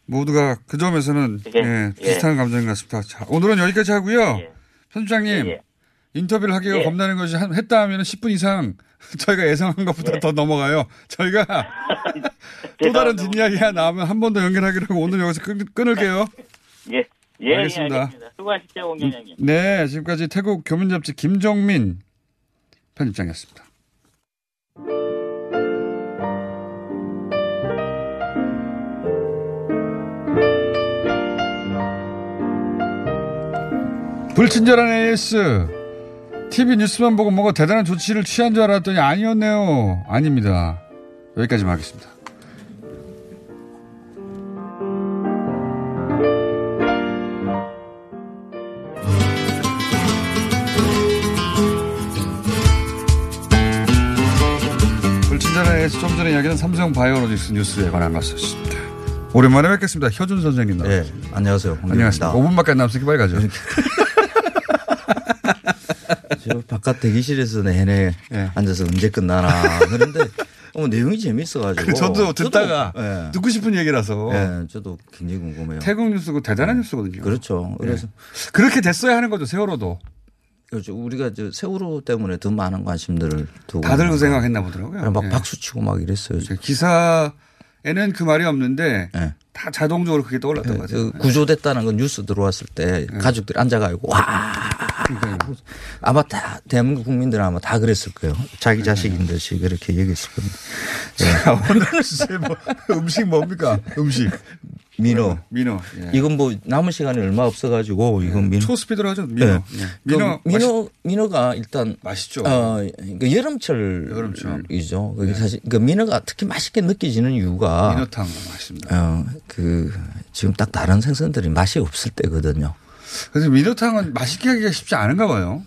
모두가 그 점에서는 예, 예. 비슷한 감정인 것 같습니다. 자, 오늘은 여기까지 하고요. 편집장님 예, 인터뷰를 하기가 예. 겁나는 것이 한, 했다 하면 10분 이상 저희가 예상한 것보다 더 넘어가요. 저희가 또 다른 뒷이야기가 나오면 한 번 더 연결하기로 하고 오늘 여기서 끊, 끊을게요. 예, 예, 알겠습니다. 예, 알겠습니다. 수고하십시오, 공장장님. 네, 지금까지 태국 교민잡지 김정민 편집장이었습니다. 불친절한 AS. TV 뉴스만 보고 뭐가 대단한 조치를 취한 줄 알았더니 아니었네요. 아닙니다. 여기까지만 하겠습니다. 불친절한 AS 좀 전에 이야기한 삼성 바이오로직스 뉴스에 관한 것이었습니다. 오랜만에 뵙겠습니다. 효준 선생님 나오셨습니다. 네, 안녕하세요. 안녕하십니까. 5분밖에 안 남았으니까 빨리 가죠. 저 바깥 대기실에서 내내 앉아서 언제 끝나나 그런데 어, 내용이 재밌어가지고 저도 듣다가 예. 듣고 싶은 얘기라서. 예, 저도 굉장히 궁금해요. 태국 뉴스고 대단한 뉴스거든요. 그렇죠. 그래서 예. 그렇게 됐어야 하는 거죠 세월호도. 그렇죠. 우리가 저 세월호 때문에 더 많은 관심들을 두고 다들 그 생각했나 보더라고요. 막 예. 박수 치고 막 이랬어요. 기사에는 그 말이 없는데 다 자동적으로 그게 떠올랐던 것 같아요. 그 구조됐다는 건 뉴스 들어왔을 때 네. 가족들이 앉아가지고 와 아마 다 대한민국 국민들은 아마 다 그랬을 거예요. 자기 자식인 듯이 그렇게 얘기했을 겁니다. 자, 오늘 주제 뭐 음식 뭡니까? 음식. 민어. 민어. 예. 이건 뭐 남은 시간이 얼마 없어 가지고 이건 민어. 초스피드로 하죠. 민어. 네. 예. 민어. 민어 민어 민어가 일단 맛있죠. 어, 그러니까 여름철이죠. 그게 사실 그 민어가 특히 맛있게 느껴지는 이유가 민어탕 맛있습니다. 어, 그 지금 딱 다른 생선들이 맛이 없을 때거든요. 그래서 민어탕은 맛있게 하기가 쉽지 않은가 봐요.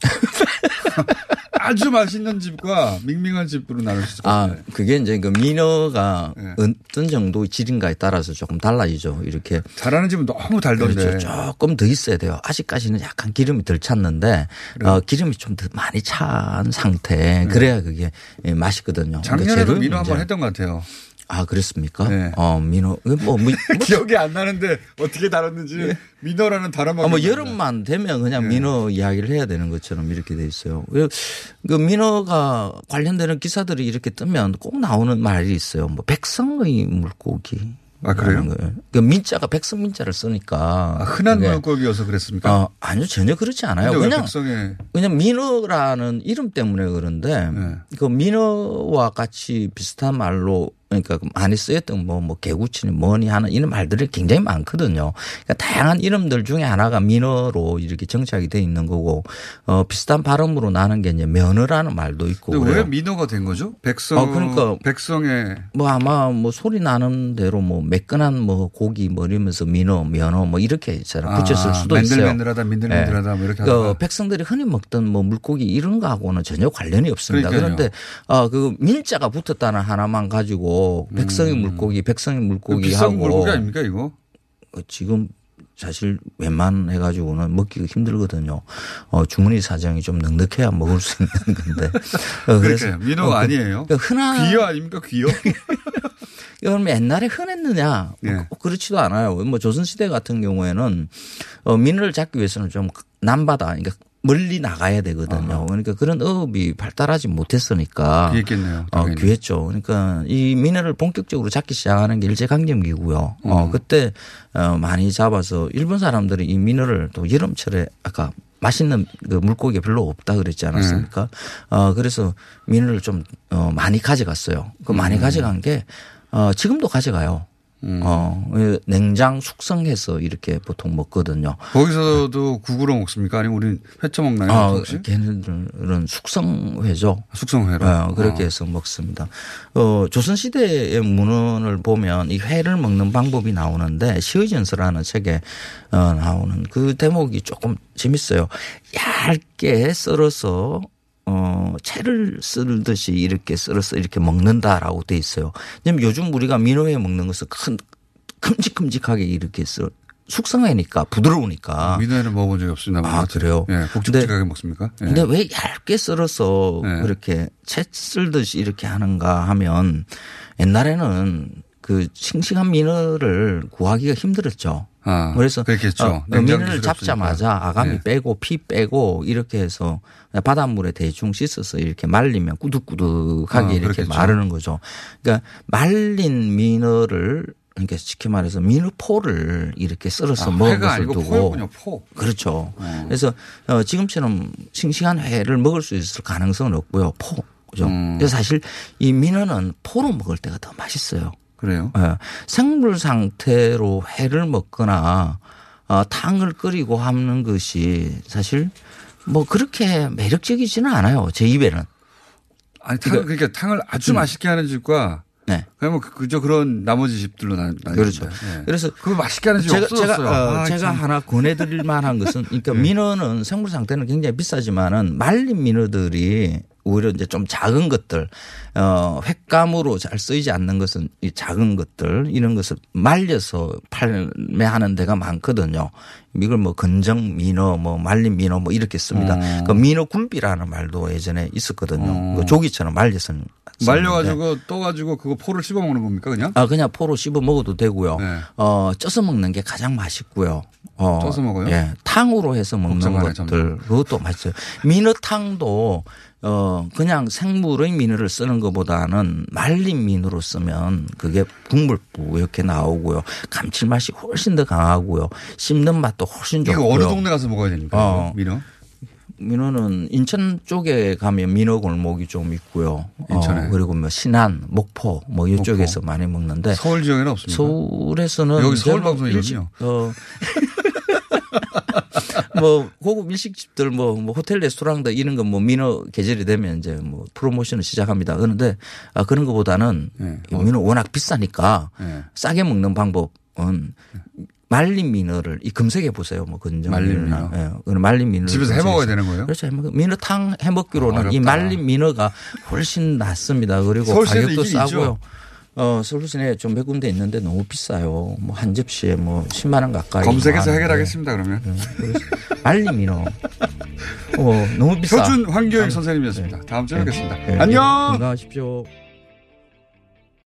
아주 맛있는 집과 밍밍한 집으로 나눌 수것 아. 그게 이제 그 민어가 네. 어떤 정도의 질인가에 따라서 조금 달라지죠. 이렇게. 잘하는 집은 너무 달던데. 그렇죠. 조금 더 있어야 돼요. 아직까지는 약간 기름이 덜 찼는데 어, 기름이 좀 더 많이 찬 상태. 그래야 그게 예, 맛있거든요. 그러니까 네. 작년에도 재료의 민어 문제. 한번 했던 것 같아요. 아, 그렇습니까? 네. 어, 민어. 뭐, 뭐, 뭐 기억이 안 나는데 어떻게 다뤘는지 민어라는 단어만. 아, 뭐. 여름만 되면 그냥 네. 민어 이야기를 해야 되는 것처럼 이렇게 돼 있어요. 그, 그 민어가 관련되는 기사들이 이렇게 뜨면 꼭 나오는 말이 있어요. 뭐 백성의 물고기. 아, 그래요? 그 민자가 백성 민자를 쓰니까. 아, 흔한 물고기여서 그랬습니까? 어, 아니요 전혀 그렇지 않아요. 그냥 백성에 그냥 민어라는 이름 때문에 그런데 네. 그 민어와 같이 비슷한 말로 그러니까 많이 쓰였던 뭐, 뭐 개구치니 뭐니 하는 이런 말들이 굉장히 많거든요. 그러니까 다양한 이름들 중에 하나가 민어로 이렇게 정착이 돼 있는 거고 어, 비슷한 발음으로 나는 게 이제 면어라는 말도 있고 근데 왜 그래요. 민어가 된 거죠? 백성. 어, 그러니까 백성에 뭐 아마 뭐 소리 나는 대로 뭐 매끈한 뭐 고기 뭐 이러면서 민어, 면어 뭐 이렇게 있잖아 붙였을 아, 수도 있어요. 맨들맨들하다, 민들민들하다 뭐 이렇게 그. 백성들이 흔히 먹던 뭐 물고기 이런 거하고는 전혀 관련이 없습니다. 그러니까요. 그런데 어 그 민자가 붙었다는 하나만 가지고 백성의 물고기, 백성의 물고기 음. 비싼 하고 물고기 아닙니까 이거? 어, 지금 사실 웬만해 가지고는 먹기가 힘들거든요. 어, 주머니 사정이 좀 넉넉해야 먹을 수 있는 건데. 어, 그러니까요. 민어 어, 그- 아니에요. 그 흔한 귀여 아닙니까 귀여? 그럼 옛날에 흔했느냐? 예. 꼭 그렇지도 않아요. 뭐 조선 시대 같은 경우에는 어, 민어를 잡기 위해서는 좀 남바다, 그러니까 멀리 나가야 되거든요. 그러니까 그런 어업이 발달하지 못했으니까. 귀했겠네요. 어. 귀했죠. 그러니까 이 민어를 본격적으로 잡기 시작하는 게 일제강점기고요. 어, 음. 그때 어, 많이 잡아서 일본 사람들이 이 민어를 또 여름철에 아까 맛있는 그 물고기가 별로 없다 그랬지 않았습니까? 어, 그래서 민어를 좀 어, 많이 가져갔어요. 그 많이 음. 가져간 게 어, 지금도 가져가요. 어, 그 냉장 숙성해서 이렇게 보통 먹거든요. 거기서도 국으로 먹습니까? 아니면 우리 회쳐 먹나요? 아, 혹시? 걔네들은 숙성회죠. 숙성회로. 어, 그렇게 어. 해서 먹습니다. 어, 조선시대의 문헌을 보면 이 회를 먹는 방법이 나오는데 시의전서라는 책에 어, 나오는 그 대목이 조금 재밌어요. 얇게 썰어서 어, 채를 썰듯이 이렇게 썰어서 이렇게 먹는다라고 돼 있어요. 왜냐면 요즘 우리가 민어회 먹는 것은 큰, 큼직큼직하게 이렇게 썰, 숙성회니까 부드러우니까. 민어회는 먹어본 적이 없습니다. 아, 그래요? 예, 굵직굵직하게 먹습니까? 예. 근데 왜 얇게 썰어서 네. 그렇게 채 썰듯이 이렇게 하는가 하면 옛날에는 그 싱싱한 민어를 구하기가 힘들었죠. 아, 그래서 그렇겠죠. 어, 기술이 잡자마자. 아가미 네. 빼고 피 빼고 이렇게 해서 바닷물에 대충 씻어서 이렇게 말리면 꾸덕꾸덕하게 아, 이렇게 그렇겠죠. 마르는 거죠. 그러니까 말린 민어를 그러니까 쉽게 말해서 민어포를 이렇게 썰어서 아, 먹은 회가 것을 아니고 두고 포였군요, 포. 그렇죠. 어. 그래서 어, 지금처럼 싱싱한 회를 먹을 수 있을 가능성은 없고요. 포. 그죠. 음. 그래서 사실 이 민어는 포로 먹을 때가 더 맛있어요. 그래요? 예. 생물 상태로 회를 먹거나 어, 탕을 끓이고 하는 것이 사실 뭐 그렇게 매력적이지는 않아요. 제 입에는. 아니, 탕, 그러니까 탕을 아주 음. 맛있게 하는 집과 네. 그냥 뭐 그저 그런 나머지 집들로 나 그렇죠. 예. 그래서 그거 맛있게 하는 집 제가 없어졌어요. 제가, 어, 아, 제가 참. 하나 권해드릴 만한 것은 그러니까 민어는 생물 상태는 굉장히 비싸지만은 말린 민어들이 오히려 이제 좀 작은 것들, 어, 횟감으로 잘 쓰이지 않는 것은 이 작은 것들 이런 것을 말려서 판매하는 데가 많거든요. 이걸 뭐 건정 민어, 뭐 말린 민어 뭐 이렇게 씁니다. 어. 그 민어 굴비라는 말도 예전에 있었거든요. 어. 그 조기처럼 말려서 말려가지고 떠가지고 그거 포를 씹어 먹는 겁니까 그냥? 아, 그냥 포로 씹어 먹어도 되고요. 네. 어, 쪄서 먹는 게 가장 맛있고요. 어, 쪄서 먹어요? 예. 탕으로 해서 먹는 것들. 그것도 맛있어요. 민어탕도 어, 그냥 생물의 민어를 쓰는 것보다는 말린 민어로 쓰면 그게 국물 뿌옇게 나오고요. 감칠맛이 훨씬 더 강하고요. 씹는 맛도 훨씬 좋고요. 이거 어느 동네 가서 먹어야 됩니까? 어. 민어? 민어는 인천 쪽에 가면 민어 골목이 좀 있고요. 인천에. 어, 그리고 뭐 신안, 목포 뭐 이쪽에서 많이 먹는데 서울 지역에는 없습니까? 서울에서는 여기 서울. 일식- 어. 뭐 고급 일식집들 뭐, 뭐 호텔 레스토랑들 이런 거 뭐 민어 계절이 되면 이제 뭐 프로모션을 시작합니다. 그런데 아, 그런 것보다는 네. 민어 워낙 비싸니까 네. 싸게 먹는 방법은 말린 민어를 이 검색해 보세요. 뭐 건정 말린. 민어. 예. 그런 말린 민어 집에서 해 먹어야 되는 거예요? 그렇죠. 민어탕 해 먹기로는 아, 이. 말린 민어가 훨씬 낫습니다. 그리고 가격도 있긴 있죠. 싸고요. 어, 서울시내 좀 몇 군데 있는데 너무 비싸요. 뭐 한 접시에 뭐 10만 원 가까이. 검색해서. 해결하겠습니다, 그러면. 그래서 말린 민어. 어, 너무 비싸. 표준 황교익 선생님이었습니다. 다음 주에 뵙겠습니다. 네. 안녕! 건강하십시오.